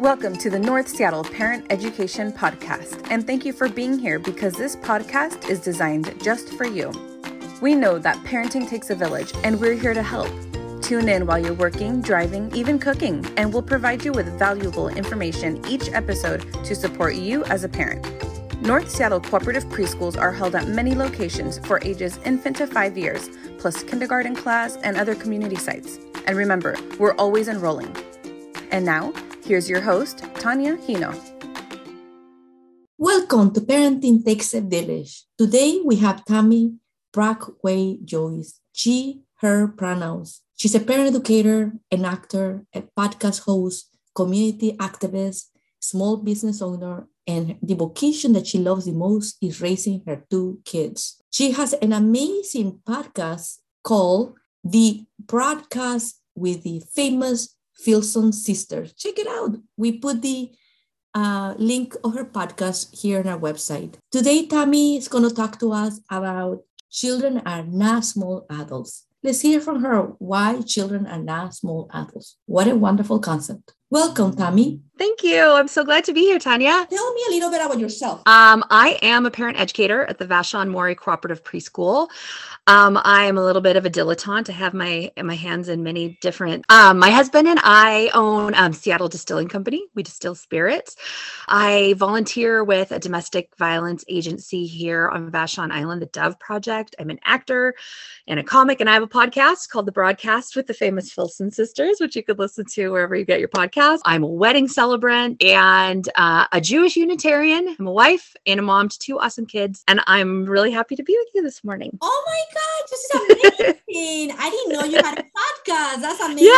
Welcome to the North Seattle Parent Education Podcast, and thank you for being here because this podcast is designed just for you. We know that parenting takes a village, and we're here to help. Tune in while you're working, driving, even cooking, and we'll provide you with valuable information each episode to support you as a parent. North Seattle cooperative preschools are held at many locations for ages infant to five years, plus kindergarten class and other community sites. And remember, we're always enrolling. And now, Here's your host, Tania Hino. Welcome to Parenting Takes a Village. Today we have Tami Brockway Joyce, she, her pronouns. She's a parent educator, an actor, a podcast host, community activist, small business owner, and the vocation that she loves the most is raising her two kids. She has an amazing podcast called The Broadcast with the Famous Filson Sisters. Check it out. We put the uh, link of her podcast here on our website. Today, Tami is going to talk to us about children are not small adults. Let's hear from her why children are not small adults. What a wonderful concept. Welcome, Tami. Thank you. I'm so glad to be here, Tania. Tell me a little bit about yourself. Um, I am a parent educator at the Vashon Maury Cooperative Preschool. Um, I am a little bit of a dilettante. I have my my hands in many different. Um, my husband and I own um, Seattle Distilling Company. We distill spirits. I volunteer with a domestic violence agency here on Vashon Island, the Dove Project. I'm an actor and a comic, and I have a podcast called The Broadcast with the famous Filson Sisters, which you could listen to wherever you get your podcast. I'm a wedding celebrant and uh, a Jewish Unitarian. I'm a wife and a mom to two awesome kids, and I'm really happy to be with you this morning. Oh my God, this is amazing! I didn't know you had a podcast. That's amazing.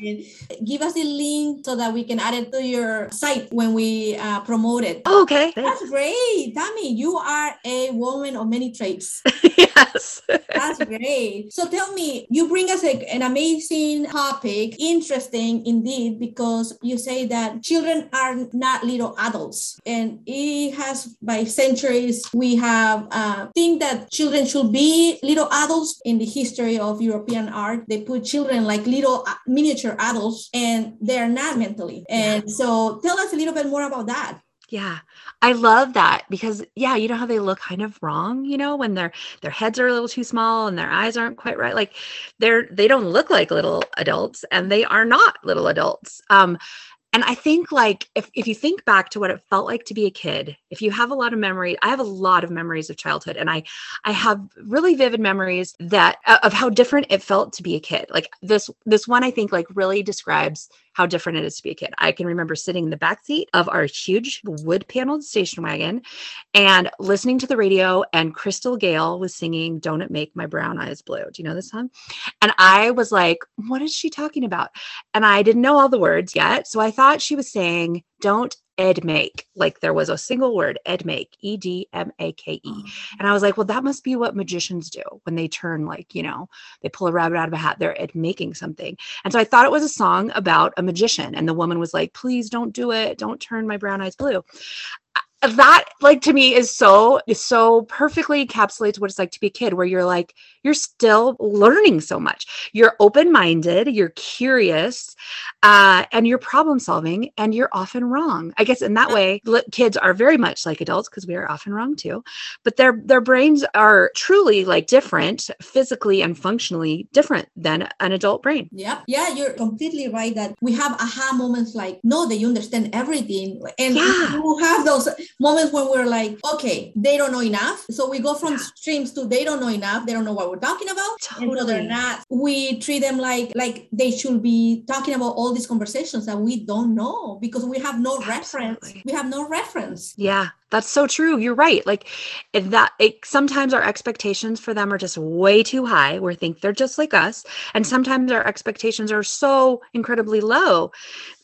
Yeah. Give us the link so that we can add it to your site when we uh, promote it. Oh, okay. That's great. Tami, you are a woman of many traits. yes. That's great. So tell me, you bring us a, an amazing topic, interesting indeed, because you say that children are not little adults. And it has, by centuries, we have uh, think that children should be little adults in the history of European art. They put children like little uh, miniature adults and they're not mentally. And so tell us a little bit more about that. Yeah. I love that because yeah, you know how they look kind of wrong, you know, when their their heads are a little too small and their eyes aren't quite right. Like they're they don't look like little adults and they are not little adults. Um and I think like if if you think back to what it felt like to be a kid, if you have a lot of memory, I have a lot of memories of childhood and I I have really vivid memories that of how different it felt to be a kid. Like this this one I think like really describes how different it is to be a kid. I can remember sitting in the back seat of our huge wood paneled station wagon and listening to the radio, and Crystal Gayle was singing Don't It Make My Brown Eyes Blue. Do you know this song? And I was like, What is she talking about? And I didn't know all the words yet. So I thought she was saying, Don't ed make like there was a single word ed make e-d-m-a-k-e oh. and i was like well that must be what magicians do when they turn like you know they pull a rabbit out of a hat they're ed making something. And so i thought it was a song about a magician and the woman was like please don't do it don't turn my brown eyes blue that like to me is so is so perfectly encapsulates what it's like to be a kid where you're like you're still learning so much. You're open-minded you're curious uh, and you're problem solving and you're often wrong. I guess in that way kids are very much like adults because we are often wrong too but their their brains are truly like different physically and functionally different than an adult brain. Yeah. Yeah you're completely right that we have aha moments like no they understand everything and yeah. you have those moments when we're like, okay, they don't know enough. So we go from yeah. streams to they don't know enough. They don't know what we're talking about. Totally. And so they're not, we treat them like like they should be talking about all these conversations that we don't know because we have no Absolutely. reference. We have no reference. Yeah. That's so true. You're right. Like that it, sometimes our expectations for them are just way too high. We think they're just like us. And mm. sometimes our expectations are so incredibly low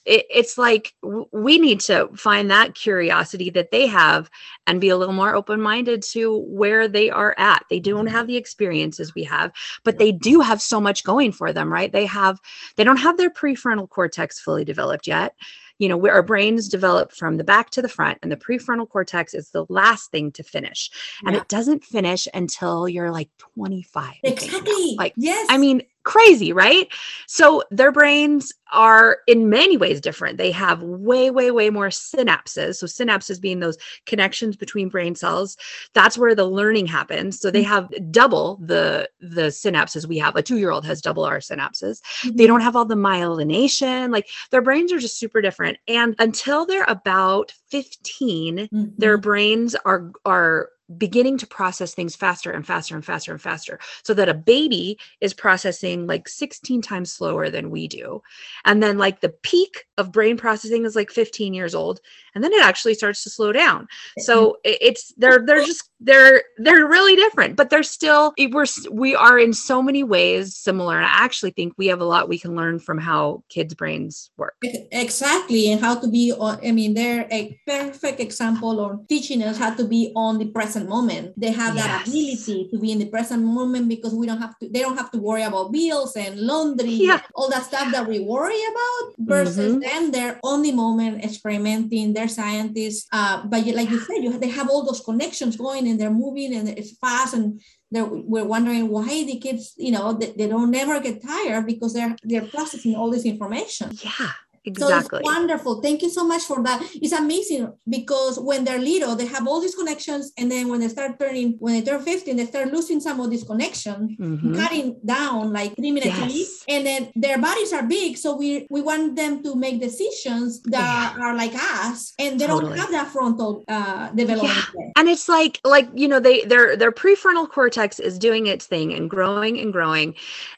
it, it's like we need to find that curiosity that they have and be a little more open-minded to where they are at. They don't mm-hmm. have the experiences we have but they do have so much going for them right? They have they don't have their prefrontal cortex fully developed yet. You know where our brains develop from the back to the front and the prefrontal cortex is the last thing to finish. And yeah. it doesn't finish until you're like 25 exactly. Like yes. i mean crazy, right? So their brains are in many ways different. They have way, way, way more synapses. So synapses being those connections between brain cells. That's where the learning happens. So they have double the the synapses we have. A two-year-old has double our synapses. Mm-hmm. They don't have all the myelination. Like their brains are just super different. And until they're about 15, their Mhm. brains are are beginning to process things faster and faster and faster and faster so that a baby is processing like 16 times slower than we do. And then like the peak of brain processing is like 15 years old and then it actually starts to slow down. So it's they're they're just they're they're really different but they're still we're we are in so many ways similar and i actually think we have a lot we can learn from how kids brains work Exactly, and how to be on. I mean, they're a perfect example on teaching us how to be on the present moment. They have that ability to be in the present moment because we don't have to. They don't have to worry about bills and laundry, Yeah. all that stuff that we worry about. Versus Mhm. them, they're on the moment, experimenting. They're scientists, uh, but like you said, you they have all those connections going, and they're moving, and it's fast, and we're wondering why the kids, you know, they, they don't never get tired because they're they're processing all this information. yeah exactly it's wonderful. Thank you so much for that. It's amazing because when they're little, they have all these connections, and then when they start turning, when they turn 15, they start losing some of these connections, Mhm. cutting down like three minutes Yes. and then their bodies are big, so we we want them to make decisions that are like us, and they Totally. don't have that frontal uh, development. yet. and it's like like you know they their their prefrontal cortex is doing its thing and growing and growing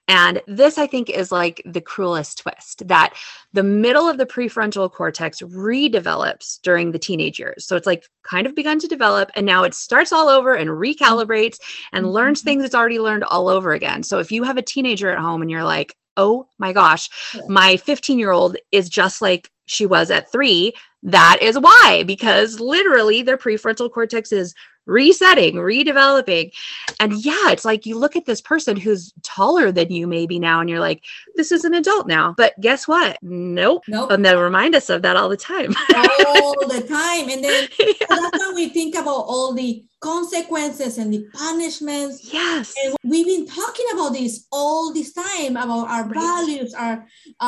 and this i think is like the cruelest twist that the middle of the prefrontal cortex redevelops during the teenage years. So it's like kind of begun to develop and now it starts all over and recalibrates and learns Mhm. things it's already learned all over again. So if you have a teenager at home and you're like oh my gosh my 15 year old is just like she was at three that is why because literally their prefrontal cortex is resetting redeveloping. And yeah it's like you look at this person who's taller than you maybe now and you're like this is an adult now. But guess what? Nope. Nope. and they remind us of that all the time. All the time, and then so that's when we think about all the consequences and the punishments yes And we've been talking about this all this time about our Right. values, our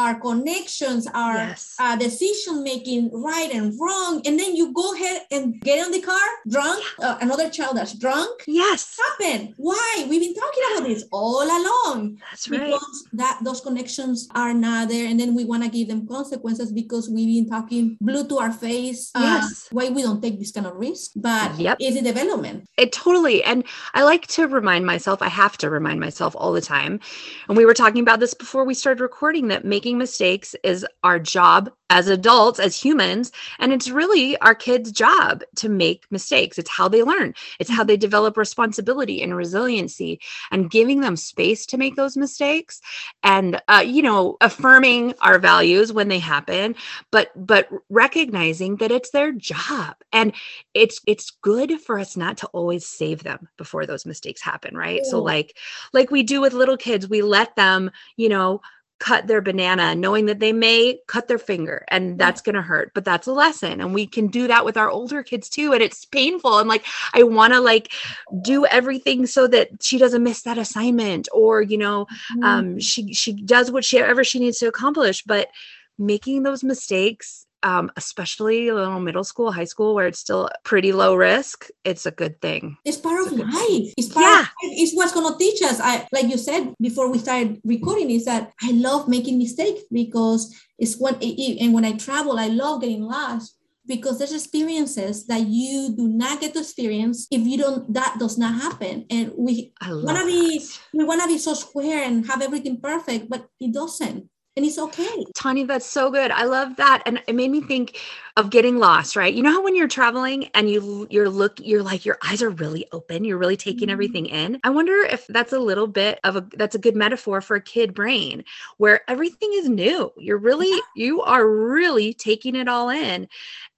our connections, our yes uh, decision making, right and wrong, and then you go ahead and get on the car drunk. Uh, another child that's drunk yes happened. Why? We've been talking about this all along that's right because that those connections are not there, and then we want to give them consequences because we've been talking blue to our face. uh, Yes. why we don't take this kind of risk, but Yep. it's a development. It totally. And I like to remind myself, I have to remind myself all the time. And we were talking about this before we started recording that making mistakes is our job as adults, as humans. And it's really our kids' job to make mistakes. It's how they learn, it's how they develop responsibility and resiliency and giving them space to make those mistakes and, uh, you know, affirming our values when they happen, but, but recognizing that it's their job. And it's it's good for us not to always save them before those mistakes happen right? So like like we do with little kids we let them you know cut their banana knowing that they may cut their finger and that's going to hurt but that's a lesson and we can do that with our older kids too and it's painful and like i want to like do everything so that she doesn't miss that assignment or you know um she she does whatever she needs to accomplish but making those mistakes um, especially a little middle school high school where it's still pretty low risk it's a good thing It's part of It's a good life. It's part Yeah. of life. It's what's gonna teach us. I like you said before we started recording, is that I love making mistakes because it's when it- and when I travel, I love getting lost because there's experiences that you do not get to experience if you don't that does not happen. And we wanna be we wanna be so square and have everything perfect, but it doesn't. And it's okay. Tania, that's so good. I love that. And it made me think of getting lost, right? You know how when you're traveling and you you're look you're like your eyes are really open, you're really taking Mhm. everything in. I wonder if that's a little bit of a that's a good metaphor for a kid brain where everything is new. You're really you are really taking it all in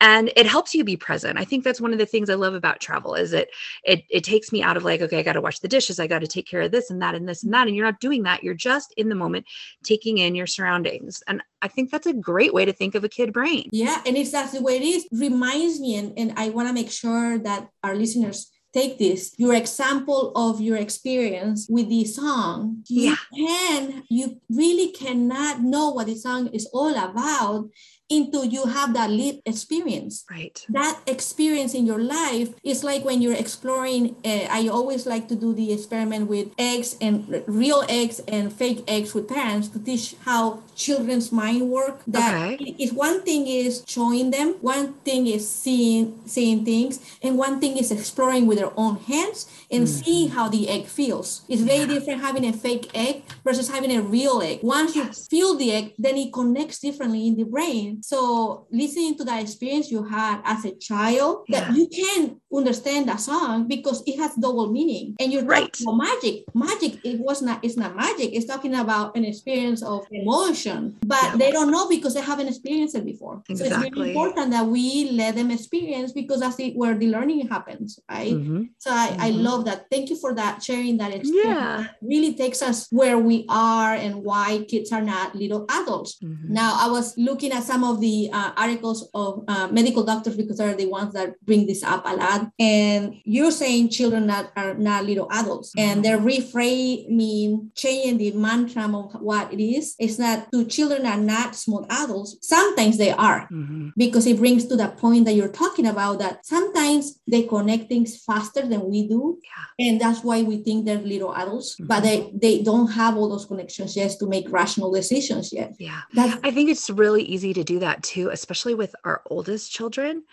and it helps you be present. I think that's one of the things I love about travel is it it it takes me out of like okay, I got to wash the dishes, I got to take care of this and that and this and that and you're not doing that. You're just in the moment taking in your surroundings. And I think that's a great way to think of a kid brain. Yeah, and if that's the way it is, reminds me, and, and I want to make sure that our listeners take this your example of your experience with the song you yeah. can you really cannot know what the song is all about into you have that lived experience. Right. That experience in your life is like when you're exploring. Uh, I always like to do the experiment with eggs and real eggs and fake eggs with parents to teach how children's mind work. That okay. is one thing is showing them, one thing is seeing seeing things, and one thing is exploring with their own hands and mm-hmm. seeing how the egg feels. It's very yeah. different having a fake egg versus having a real egg. Once you feel the egg, then it connects differently in the brain so listening to that experience you had as a child, yeah. that you can understand that song because it has double meaning. And you're right. talking about magic. Magic, it was not, it's not magic. It's talking about an experience of emotion, but yeah. they don't know because they haven't experienced it before. Exactly. So it's really important that we let them experience because that's the, where the learning happens, right? Mm-hmm. So I, mm-hmm. I love that. Thank you for that, sharing that experience. Yeah. It really takes us where we are and why kids are not little adults. Mm-hmm. Now, I was looking at some of the uh, articles of uh, medical doctors because they're the ones that bring this up a lot. And you're saying children that are not little adults, mm-hmm. and they're reframing, changing the mantra of what it is. It's that two children are not small adults. Sometimes they are, mm-hmm. because it brings to the point that you're talking about that sometimes they connect things faster than we do, yeah. and that's why we think they're little adults, mm-hmm. but they they don't have all those connections yet to make rational decisions yet. Yeah, that's, I think it's really easy to do that that too, especially with our oldest children.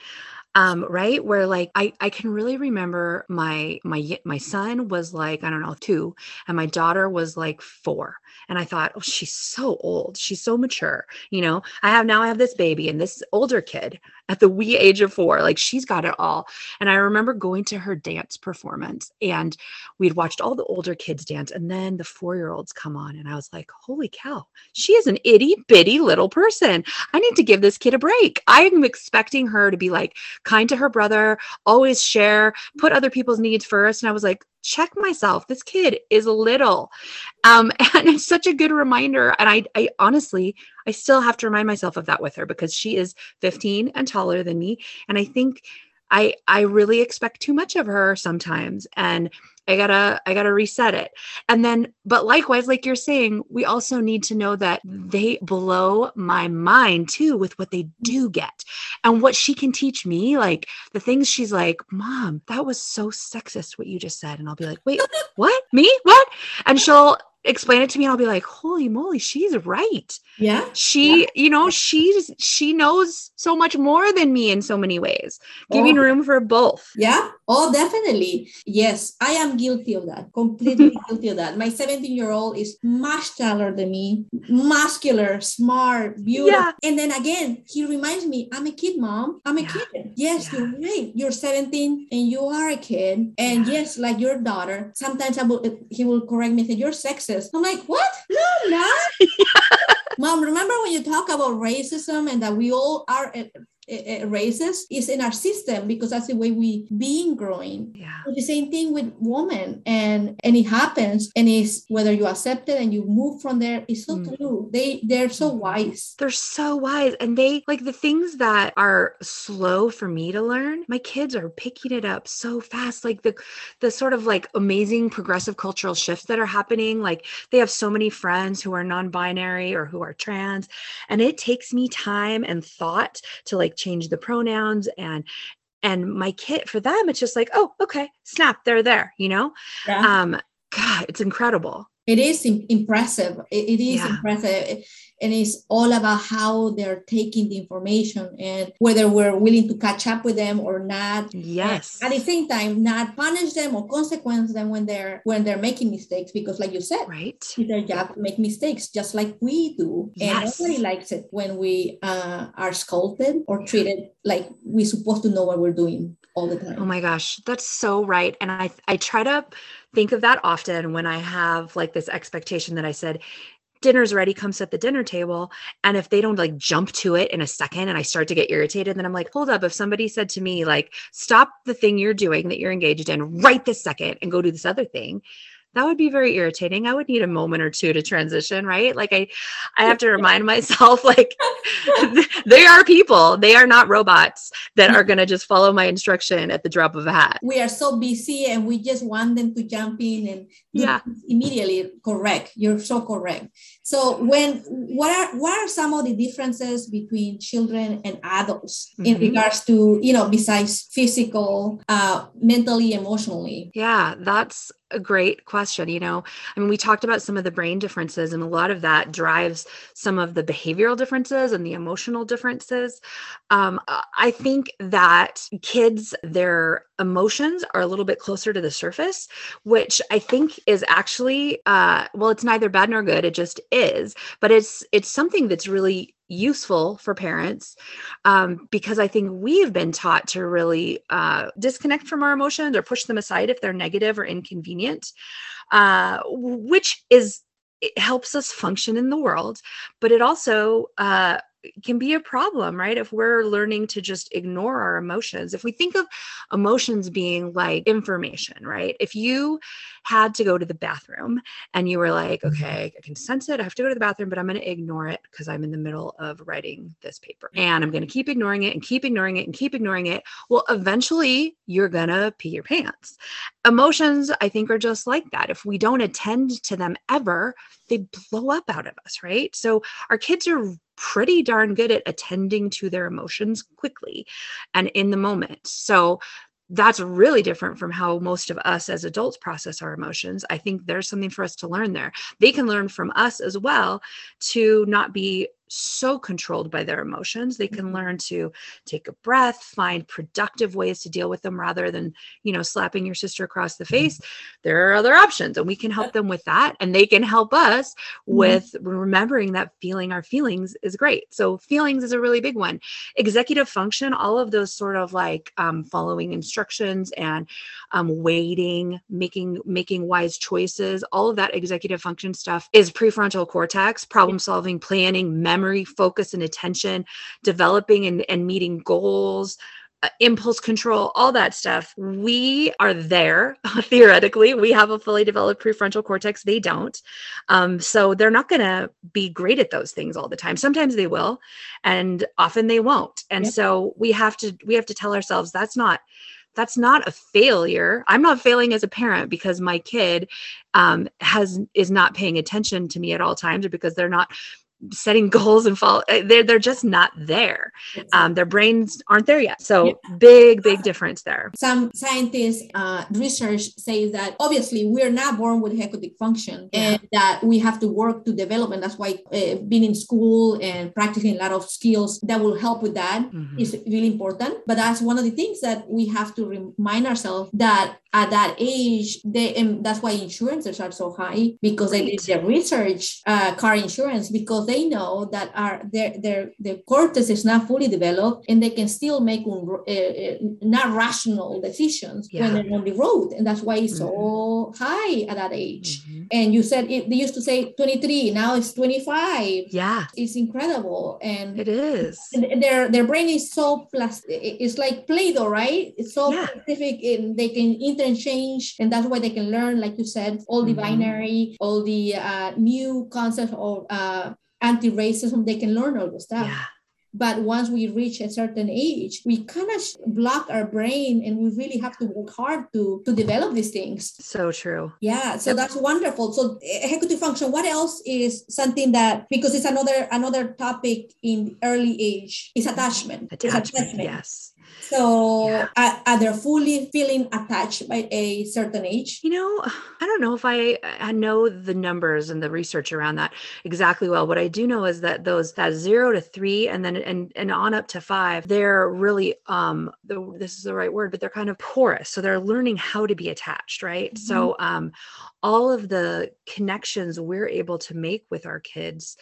Um, right where like I, I can really remember my my my son was like i don't know two and my daughter was like four and i thought oh she's so old she's so mature you know i have now i have this baby and this older kid at the wee age of four. Like she's got it all. And I remember going to her dance performance and we'd watched all the older kids dance. And then the four year olds come on. And I was like, holy cow, she is an itty bitty little person. I need to give this kid a break. I'm expecting her to be like kind to her brother, always share, put other people's needs first. And I was like, check myself. This kid is little. Um, and it's such a good reminder. And I, I honestly, I still have to remind myself of that with her because she is 15 and taller than me. And I think I, I really expect too much of her sometimes. And I gotta, I gotta reset it. And then, but likewise, like you're saying, we also need to know that they blow my mind too with what they mm. do get and what she can teach me. Like the things she's like, Mom, that was so sexist what you just said. And I'll be like, Wait, what? Me? What? And she'll explain it to me. and I'll be like, Holy moly, she's right. Yeah. She yeah. you know she's she knows so much more than me in so many ways. Giving oh. room for both. Yeah. Oh definitely. Yes i am guilty of that. Completely guilty of that. My 17 year old is much taller than me muscular smart beautiful. Yeah. and then again he reminds me i'm a kid mom. I'm a yeah. kid. Yes you're right. You're 17 and you are a kid. And yes like your daughter sometimes I will, he will correct me and say you're sexist i'm like what? No not. Mom, remember when you talk about racism and that we all are racist is in our system because that's the way we being growing. Yeah. the same thing with women and and it happens and it's whether you accept it and you move from there. It's so mm. true. They they're so mm-hmm. wise. They're so wise. And they like the things that are slow for me to learn, my kids are picking it up so fast. Like the the sort of like amazing progressive cultural shifts that are happening. Like they have so many friends who are non-binary or who are trans. And it takes me time and thought to like change the pronouns and and my kit for them it's just like oh okay snap they're there you know yeah. um god it's incredible it is impressive it, it is yeah. impressive and it's all about how they're taking the information and whether we're willing to catch up with them or not. Yes. And at the same time not punish them or consequence them when they're when they're making mistakes because like you said right. It's their job to make mistakes just like we do. Yes. and nobody likes it when we uh, are scolded or treated like we're supposed to know what we're doing all the time. Oh my gosh that's so right. And i i try to think of that often when i have like this expectation that i said dinner's ready, come at the dinner table. And if they don't like jump to it in a second and I start to get irritated, then I'm like, hold up. If somebody said to me, like, stop the thing you're doing that you're engaged in right this second and go do this other thing, that would be very irritating. I would need a moment or two to transition, right? Like I I have to remind myself like they are people. They are not robots that are going to just follow my instruction at the drop of a hat. We are so busy and we just want them to jump in and yeah. immediately correct. You're so correct. So when what are what are some of the differences between children and adults mm-hmm. in regards to, you know, besides physical, uh, mentally, emotionally? Yeah, that's a great question. You know, I mean, we talked about some of the brain differences, and a lot of that drives some of the behavioral differences and the emotional differences. Um, I think that kids, their emotions are a little bit closer to the surface, which I think is actually, uh, well, it's neither bad nor good. It just is, but it's it's something that's really useful for parents um, because I think we've been taught to really uh, disconnect from our emotions or push them aside if they're negative or inconvenient, uh, which is it helps us function in the world, but it also uh, can be a problem, right? If we're learning to just ignore our emotions. If we think of emotions being like information, right? If you had to go to the bathroom and you were like, mm-hmm. okay, I can sense it. I have to go to the bathroom, but I'm going to ignore it because I'm in the middle of writing this paper. And I'm going to keep ignoring it and keep ignoring it and keep ignoring it. Well, eventually you're going to pee your pants. Emotions, I think, are just like that. If we don't attend to them ever, they blow up out of us, right? So our kids are pretty darn good at attending to their emotions quickly and in the moment. So that's really different from how most of us as adults process our emotions. I think there's something for us to learn there. They can learn from us as well to not be so controlled by their emotions they can mm-hmm. learn to take a breath find productive ways to deal with them rather than you know slapping your sister across the mm-hmm. face there are other options and we can help them with that and they can help us mm-hmm. with remembering that feeling our feelings is great so feelings is a really big one executive function all of those sort of like um, following instructions and um, waiting making making wise choices all of that executive function stuff is prefrontal cortex problem solving planning memory, focus, and attention, developing and, and meeting goals, uh, impulse control, all that stuff. We are there theoretically. We have a fully developed prefrontal cortex. They don't. Um, so they're not going to be great at those things all the time. Sometimes they will, and often they won't. And yep. so we have to we have to tell ourselves that's not that's not a failure i'm not failing as a parent because my kid um, has is not paying attention to me at all times or because they're not setting goals and fall eh, they're, they're just not there um, their brains aren't there yet so yeah. big big difference there some scientists uh, research says that obviously we're not born with executive function yeah. and that we have to work to develop and that's why uh, being in school and practicing a lot of skills that will help with that mm-hmm. is really important but that's one of the things that we have to remind ourselves that at that age, they and that's why insurances are so high because right. they did their research, uh, car insurance, because they know that are their their their cortex is not fully developed and they can still make un, uh, uh, not rational decisions yeah. when they're on the road, and that's why it's mm-hmm. so high at that age. Mm-hmm. And you said it, they used to say 23, now it's 25. Yeah, it's incredible, and it is. And their their brain is so plastic. It's like Play-Doh, right? It's so yeah. specific, and they can interchange and and that's why they can learn like you said all the mm-hmm. binary all the uh, new concepts of uh, anti-racism they can learn all the stuff yeah. But once we reach a certain age, we kind of block our brain and we really have to work hard to, to develop these things. So true. Yeah. So yep. that's wonderful. So eh, executive function, what else is something that because it's another another topic in early age is attachment. Attachment. attachment. Yes. So yeah. are, are they fully feeling attached by a certain age? You know, I don't know if I, I know the numbers and the research around that exactly well. What I do know is that those that zero to three and then and and on up to five, they're really um the, this is the right word, but they're kind of porous. So they're learning how to be attached, right? Mm-hmm. So um all of the connections we're able to make with our kids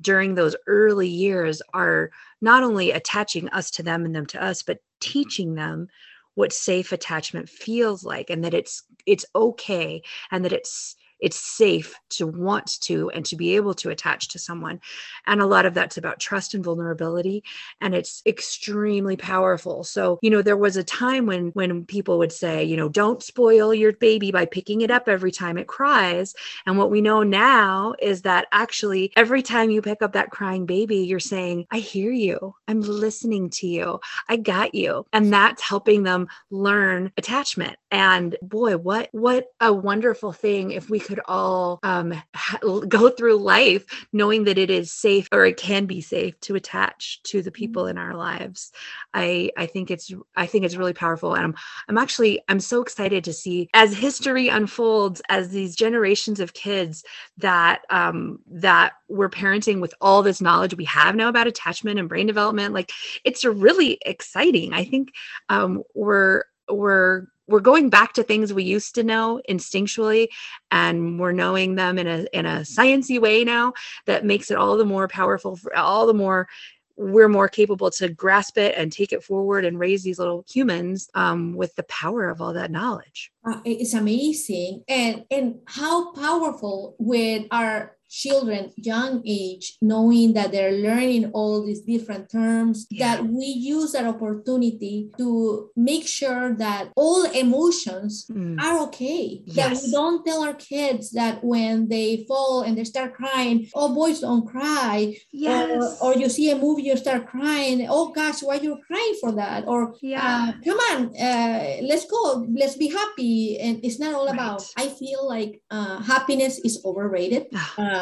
during those early years are not only attaching us to them and them to us, but teaching them what safe attachment feels like and that it's it's okay and that it's it's safe to want to and to be able to attach to someone. And a lot of that's about trust and vulnerability and it's extremely powerful. So you know there was a time when when people would say you know don't spoil your baby by picking it up every time it cries. And what we know now is that actually every time you pick up that crying baby you're saying i hear you. I'm listening to you. I got you. And that's helping them learn attachment. And boy what what a wonderful thing if we could all um, ha- go through life knowing that it is safe or it can be safe to attach to the people mm-hmm. in our lives. I I think it's I think it's really powerful, and I'm I'm actually I'm so excited to see as history unfolds, as these generations of kids that um, that we're parenting with all this knowledge we have now about attachment and brain development. Like it's really exciting. I think um, we're we're we're going back to things we used to know instinctually and we're knowing them in a in a sciency way now that makes it all the more powerful for all the more we're more capable to grasp it and take it forward and raise these little humans um, with the power of all that knowledge. Uh, it's amazing. And and how powerful with our children young age knowing that they're learning all these different terms yeah. that we use that opportunity to make sure that all emotions mm. are okay yes. that we don't tell our kids that when they fall and they start crying oh boys don't cry yes. or, or you see a movie you start crying oh gosh why you're crying for that or yeah. Uh, come on uh, let's go let's be happy and it's not all right. about i feel like uh, happiness is overrated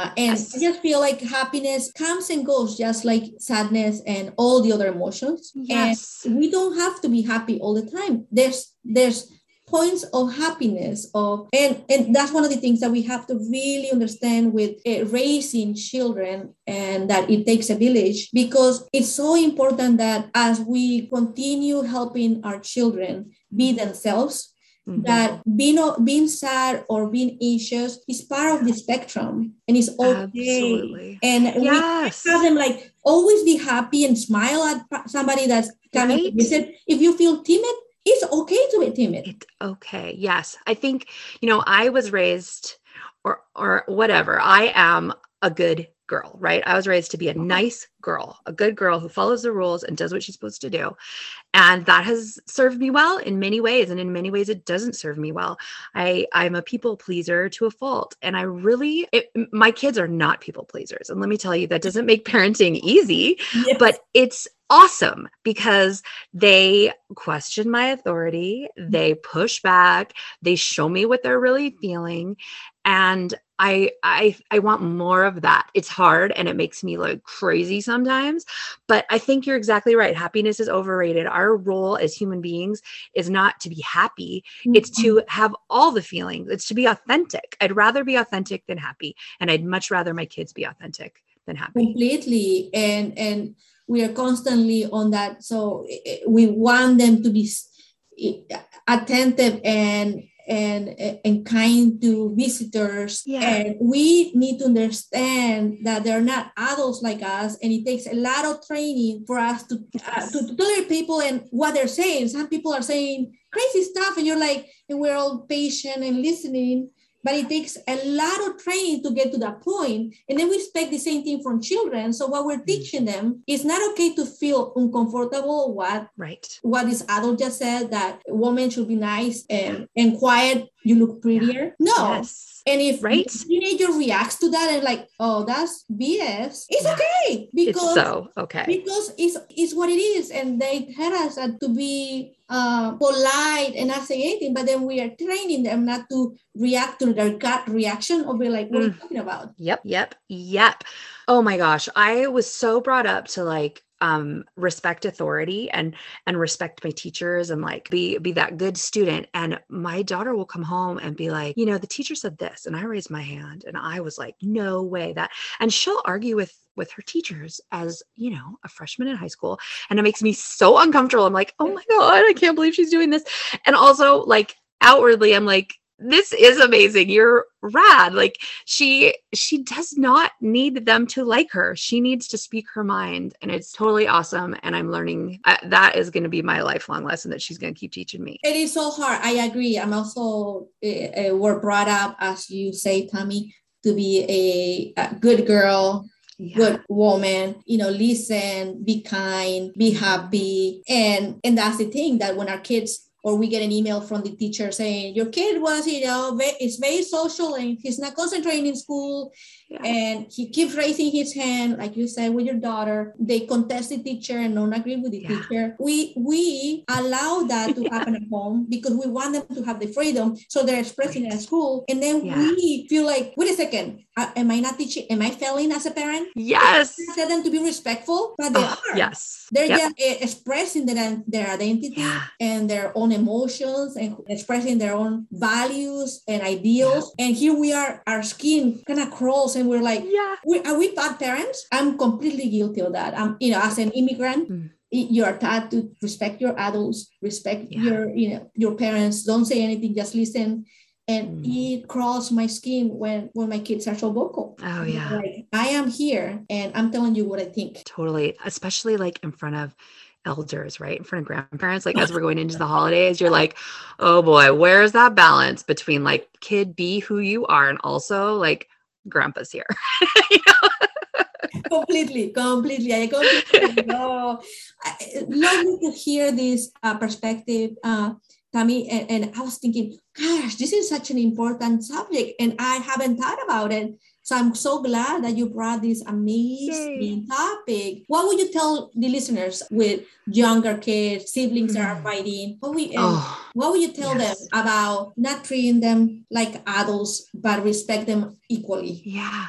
uh, and. I just feel like happiness comes and goes, just like sadness and all the other emotions. Yes. And we don't have to be happy all the time. There's there's points of happiness of and and that's one of the things that we have to really understand with uh, raising children and that it takes a village because it's so important that as we continue helping our children be themselves Mm-hmm. that being being sad or being anxious is part of the spectrum and it's okay Absolutely. and yes. we have them like always be happy and smile at somebody that's coming right? to visit if you feel timid it's okay to be timid it's okay yes i think you know i was raised or or whatever i am a good girl, right? I was raised to be a nice girl, a good girl who follows the rules and does what she's supposed to do. And that has served me well in many ways. And in many ways, it doesn't serve me well. I, I'm a people pleaser to a fault. And I really, it, my kids are not people pleasers. And let me tell you, that doesn't make parenting easy, yes. but it's awesome because they question my authority, mm-hmm. they push back, they show me what they're really feeling. And I I I want more of that. It's hard and it makes me like crazy sometimes, but I think you're exactly right. Happiness is overrated. Our role as human beings is not to be happy. Mm-hmm. It's to have all the feelings. It's to be authentic. I'd rather be authentic than happy, and I'd much rather my kids be authentic than happy. Completely. And and we are constantly on that so eh, eh, we want them to be eh, attentive and and and kind to visitors. Yeah. and we need to understand that they're not adults like us and it takes a lot of training for us to uh, to, to tolerate people and what they're saying. Some people are saying crazy stuff and you're like and we're all patient and listening but it takes a lot of training to get to that point and then we expect the same thing from children. So what we're teaching them is not okay to feel uncomfortable what right. what this adult just said that women should be nice and and quiet you look prettier. Yeah. no. Yes and if right? teenager reacts to that and like, oh, that's BS, it's okay because it's so okay because it's it's what it is, and they tell us that to be uh, polite and not say anything, but then we are training them not to react to their gut reaction or be like, what mm. are you mm. talking about? Yep, yep, yep. Oh my gosh, I was so brought up to like um, respect authority and and respect my teachers and like be be that good student. And my daughter will come home and be like you know the teacher said this and i raised my hand and i was like no way that and she'll argue with with her teachers as you know a freshman in high school and it makes me so uncomfortable. I'm like oh my god i can't believe she's doing this. And also like outwardly i'm like this is amazing. You're rad. Like she she does not need them to like her. She needs to speak her mind and it's totally awesome and I'm learning uh, that is going to be my lifelong lesson that she's going to keep teaching me. It is so hard. I agree. I'm also uh, we're brought up as you say Tami to be a, a good girl yeah. good woman you know listen be kind be happy and and that's the thing that when our kids or we get an email from the teacher saying your kid was you know is very social and he's not concentrating in school yeah. and he keeps raising his hand like you said with your daughter they contest the teacher and don't agree with the yeah. teacher we we allow that to yeah. happen at home because we want them to have the freedom so they're expressing right. it at school and then we feel like wait a second am i not teaching am i failing as a parent yes I tell them to be respectful but they oh, are yes they're yep. just uh, expressing their, their identity and their own emotions and expressing their own values and ideals and here we are our skin kind of crawls and we're like, yeah, we, are we bad parents? I'm completely guilty of that. I'm, you know, as an immigrant, mm. you're taught to respect your adults, respect yeah. your, you know, your parents. Don't say anything, just listen. And mm. it crawls my skin when when my kids are so vocal. Oh yeah, like I am here and I'm telling you what I think. Totally, especially like in front of elders, right? In front of grandparents, like as we're going into the holidays, you're like, oh boy, where's that balance between like kid be who you are and also like grandpa's here. completely, completely. I completely know. Lovely to hear this uh, perspective, uh, Tami. And, and I was thinking, gosh, this is such an important subject, and I haven't thought about it. So I'm so glad that you brought this amazing Yay. topic. What would you tell the listeners with younger kids, siblings that are mm-hmm. fighting? What would, oh, what would you tell yes. them about not treating them like adults, but respect them equally? Yeah.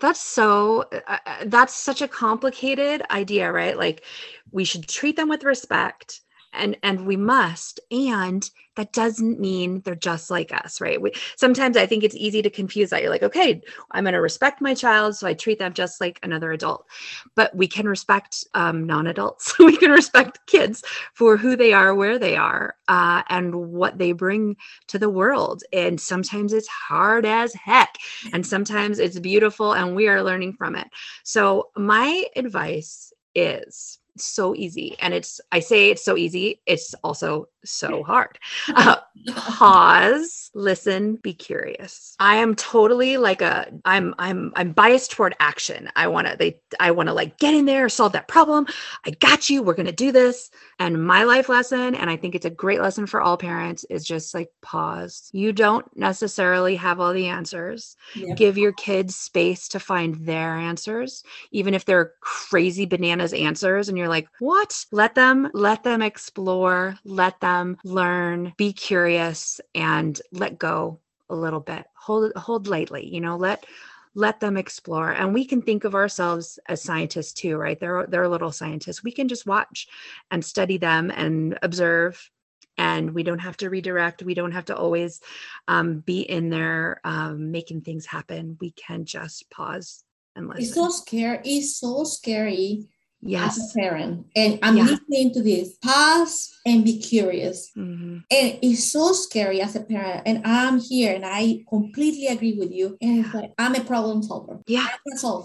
That's so, uh, uh that's such a complicated idea, right? Like we should treat them with respect and and we must and that doesn't mean they're just like us right? We, sometimes i think it's easy to confuse that. You're like okay i'm going to respect my child so i treat them just like another adult. But we can respect um, non-adults. We can respect kids for who they are where they are uh, and what they bring to the world. And sometimes it's hard as heck and sometimes it's beautiful and we are learning from it. So my advice is so easy. And it's i say it's so easy it's also so hard. Uh, pause listen be curious. I am totally like a i'm i'm i'm biased toward action. I want to they i want to like get in there solve that problem. I got you we're going to do this. And my life lesson and i think it's a great lesson for all parents is just like pause. You don't necessarily have all the answers. Yep. give your kids space to find their answers even if they're crazy bananas answers and you're like what? Let them let them explore let them learn be curious and let go a little bit. Hold hold lightly you know let let them explore. And we can think of ourselves as scientists too right? They're they're little scientists. We can just watch and study them and observe and we don't have to redirect. We don't have to always um, be in there um, making things happen. We can just pause and listen. it's so scary it's so scary yes. as a parent. And i'm yeah. listening to this. Pause and be curious. Mm-hmm. and it's so scary as a parent. And i'm here and i completely agree with you. And it's like i'm a problem solver. Yeah.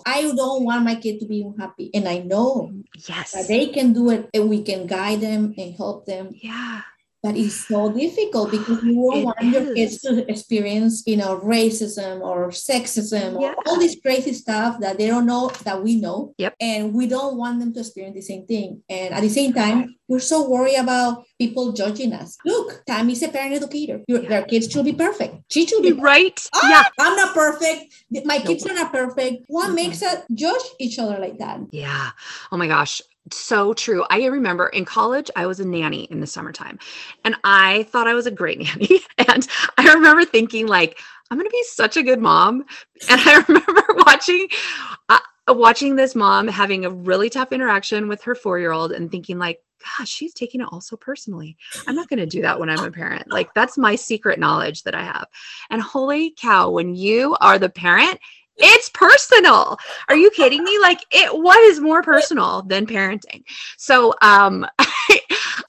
I don't want my kid to be unhappy. And i know yes. that they can do it and we can guide them and help them. Yeah but it's so difficult because you won't want is. your kids to experience, you know, racism or sexism yeah. or all this crazy stuff that they don't know that we know. Yep. And we don't want them to experience the same thing. And at the same time, we're so worried about people judging us. Look, Tami's a parent educator. Your, yeah. Their kids should be perfect. She should be right. Ah, yeah. I'm not perfect. My kids are not perfect. What mm-hmm. makes us judge each other like that? Yeah. Oh my gosh so true. I remember in college, I was a nanny in the summertime and I thought I was a great nanny. And I remember thinking, like, I'm going to be such a good mom. And I remember watching, uh, watching this mom having a really tough interaction with her four year old and thinking, like, gosh, she's taking it all so personally. I'm not going to do that when I'm a parent. Like, that's my secret knowledge that I have. And holy cow, when you are the parent, it's personal. Are you kidding me? Like it what is more personal than parenting? So um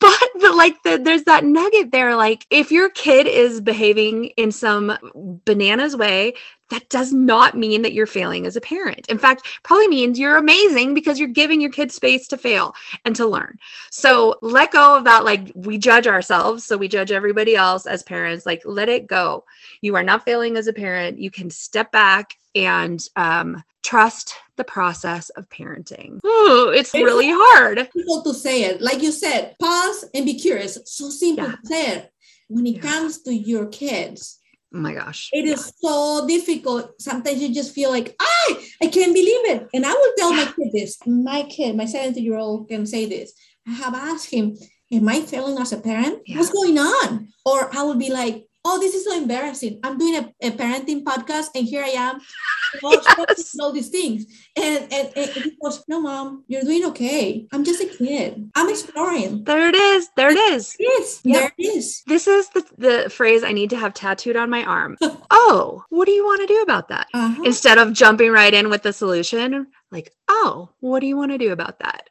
but the like the, there's that nugget there. Like if your kid is behaving in some bananas way, that does not mean that you're failing as a parent. In fact, probably means you're amazing because you're giving your kids space to fail and to learn. So let go of that. Like we judge ourselves. So we judge everybody else as parents. Like let it go. You are not failing as a parent. You can step back and um, trust the process of parenting. Ooh, it's, it's really hard. People to say it. Like you said, pause and be curious. So simple yeah. to say it. When it yeah. comes to your kids, Oh my gosh. it yeah. is so difficult. Sometimes you just feel like, I, I can't believe it. And I will tell yeah. my kid this. My kid, my 70 year old can say this. I have asked him, Am I failing as a parent? Yeah. What's going on? Or I will be like, oh, this is so embarrassing. I'm doing a, a parenting podcast and here I am, yes. all these things. And, and, and he goes, no, mom, you're doing okay. I'm just a kid. I'm exploring. There it is. There it is. Yes, yep. there it is. This is the, the phrase I need to have tattooed on my arm. oh, what do you want to do about that? Uh-huh. Instead of jumping right in with the solution, like, oh, what do you want to do about that?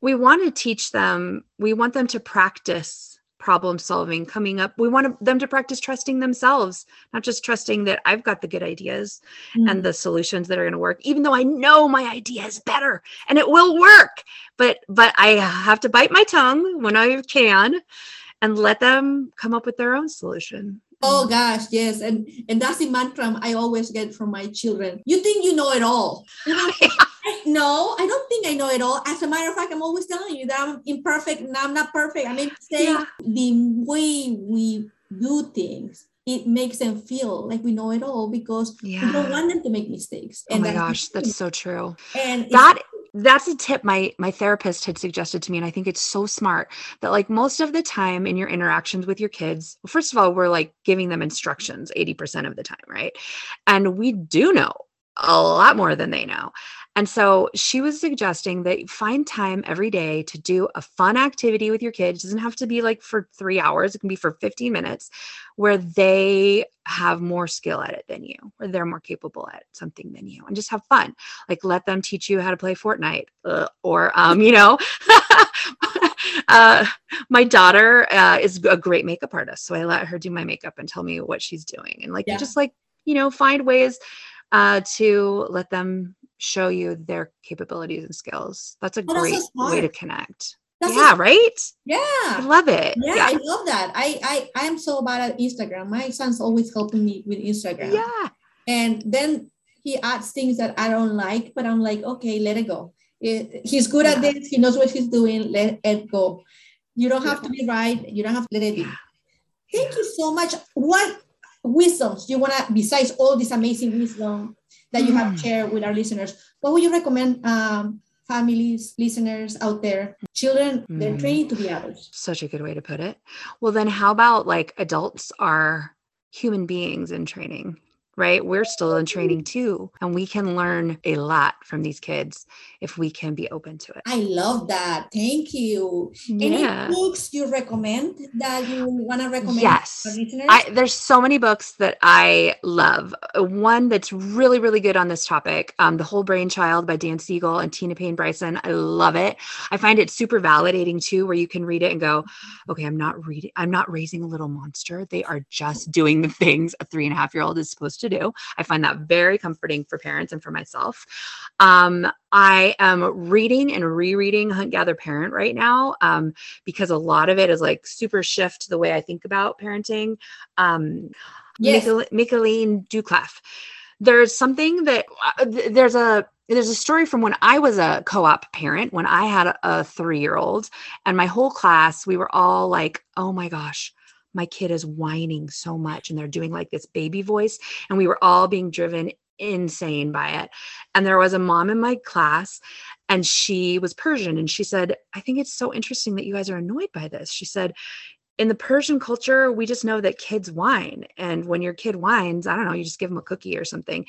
We want to teach them, we want them to practice problem solving coming up we want them to practice trusting themselves not just trusting that i've got the good ideas mm. and the solutions that are going to work even though i know my idea is better and it will work but but i have to bite my tongue when i can and let them come up with their own solution Oh gosh, yes, and and that's the mantra I always get from my children. You think you know it all? no, I don't think I know it all. As a matter of fact, I'm always telling you that I'm imperfect and I'm not perfect. I mean, say yeah. the way we do things it makes them feel like we know it all because yeah. we don't want them to make mistakes. Oh and oh my gosh, that's so true. And that that's a tip my my therapist had suggested to me and i think it's so smart that like most of the time in your interactions with your kids well, first of all we're like giving them instructions 80% of the time right and we do know a lot more than they know and so she was suggesting that you find time every day to do a fun activity with your kids. It doesn't have to be like for three hours, it can be for 15 minutes where they have more skill at it than you, or they're more capable at something than you, and just have fun. Like let them teach you how to play Fortnite uh, or, um, you know, uh, my daughter uh, is a great makeup artist. So I let her do my makeup and tell me what she's doing. And like, yeah. just like, you know, find ways uh, to let them show you their capabilities and skills. That's a oh, great so way to connect. That's yeah, right? Yeah. I love it. Yeah, yeah, I love that. I I I'm so bad at Instagram. My son's always helping me with Instagram. Yeah. And then he adds things that I don't like, but I'm like, okay, let it go. It, he's good yeah. at this. He knows what he's doing. Let it go. You don't have to be right. You don't have to let it be. Thank you so much. What wisdoms you want to, besides all this amazing wisdom that you have mm. shared with our listeners, what would you recommend um, families, listeners out there, children, they're mm. training to be adults? Such a good way to put it. Well, then how about like adults are human beings in training? right? We're still in training too. And we can learn a lot from these kids if we can be open to it. I love that. Thank you. Yeah. Any books you recommend that you want to recommend? Yes. I, there's so many books that I love. Uh, one that's really, really good on this topic um, The Whole Brain Child by Dan Siegel and Tina Payne Bryson. I love it. I find it super validating too, where you can read it and go, okay, I'm not reading, I'm not raising a little monster. They are just doing the things a three and a half year old is supposed to do. I find that very comforting for parents and for myself. Um, I am reading and rereading Hunt Gather Parent right now um, because a lot of it is like super shift the way I think about parenting. Um, yes. Michaeleen Doucleff. There's something that uh, there's a there's a story from when I was a co-op parent when I had a, a three-year-old and my whole class we were all like, oh my gosh, my kid is whining so much and they're doing like this baby voice and we were all being driven insane by it. And there was a mom in my class and she was persian and she said i think it's so interesting that you guys are annoyed by this. She said in the Persian culture, we just know that kids whine. And when your kid whines, I don't know, you just give them a cookie or something.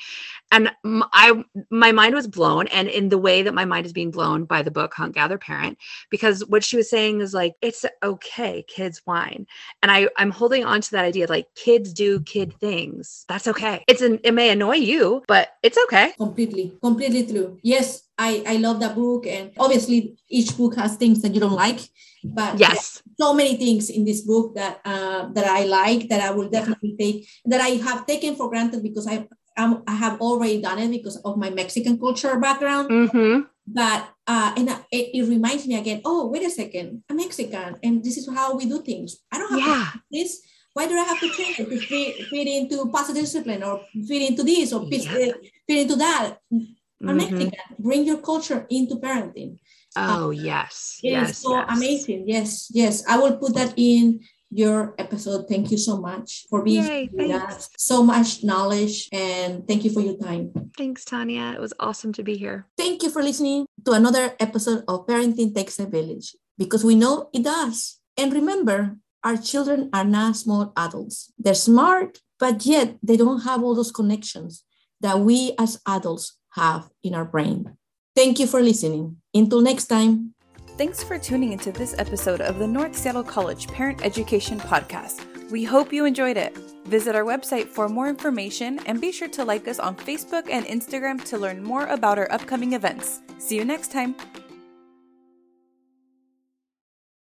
And I, my mind was blown. And in the way that my mind is being blown by the book Hunt Gather Parent, because what she was saying is like, it's okay, kids whine. And I, I'm holding on to that idea like kids do kid things. That's okay. It's an, it may annoy you, but it's okay. Completely, completely true. Yes, I, I love that book. And obviously, each book has things that you don't like. But yes, so many things in this book that uh, that I like that I will definitely take that I have taken for granted because I I'm, i have already done it because of my Mexican culture background. Mm-hmm. But uh, and it, it, reminds me again. Oh, wait a second, I'm Mexican, and this is how we do things. I don't have yeah. this. Why do I have to change it to fit, fit into positive discipline or fit into this or fit, yeah. fit into that? I'm mm-hmm. Bring your culture into parenting. Oh, yes. Yes. so yes. amazing. Yes. Yes. I will put that in your episode. Thank you so much for being Yay, with us. So much knowledge and thank you for your time. Thanks, Tania. It was awesome to be here. Thank you for listening to another episode of Parenting Takes a Village because we know it does. And remember, our children are not small adults. They're smart, but yet they don't have all those connections that we as adults have in our brain. Thank you for listening. Until next time. Thanks for tuning into this episode of the North Seattle College Parent Education Podcast. We hope you enjoyed it. Visit our website for more information and be sure to like us on Facebook and Instagram to learn more about our upcoming events. See you next time.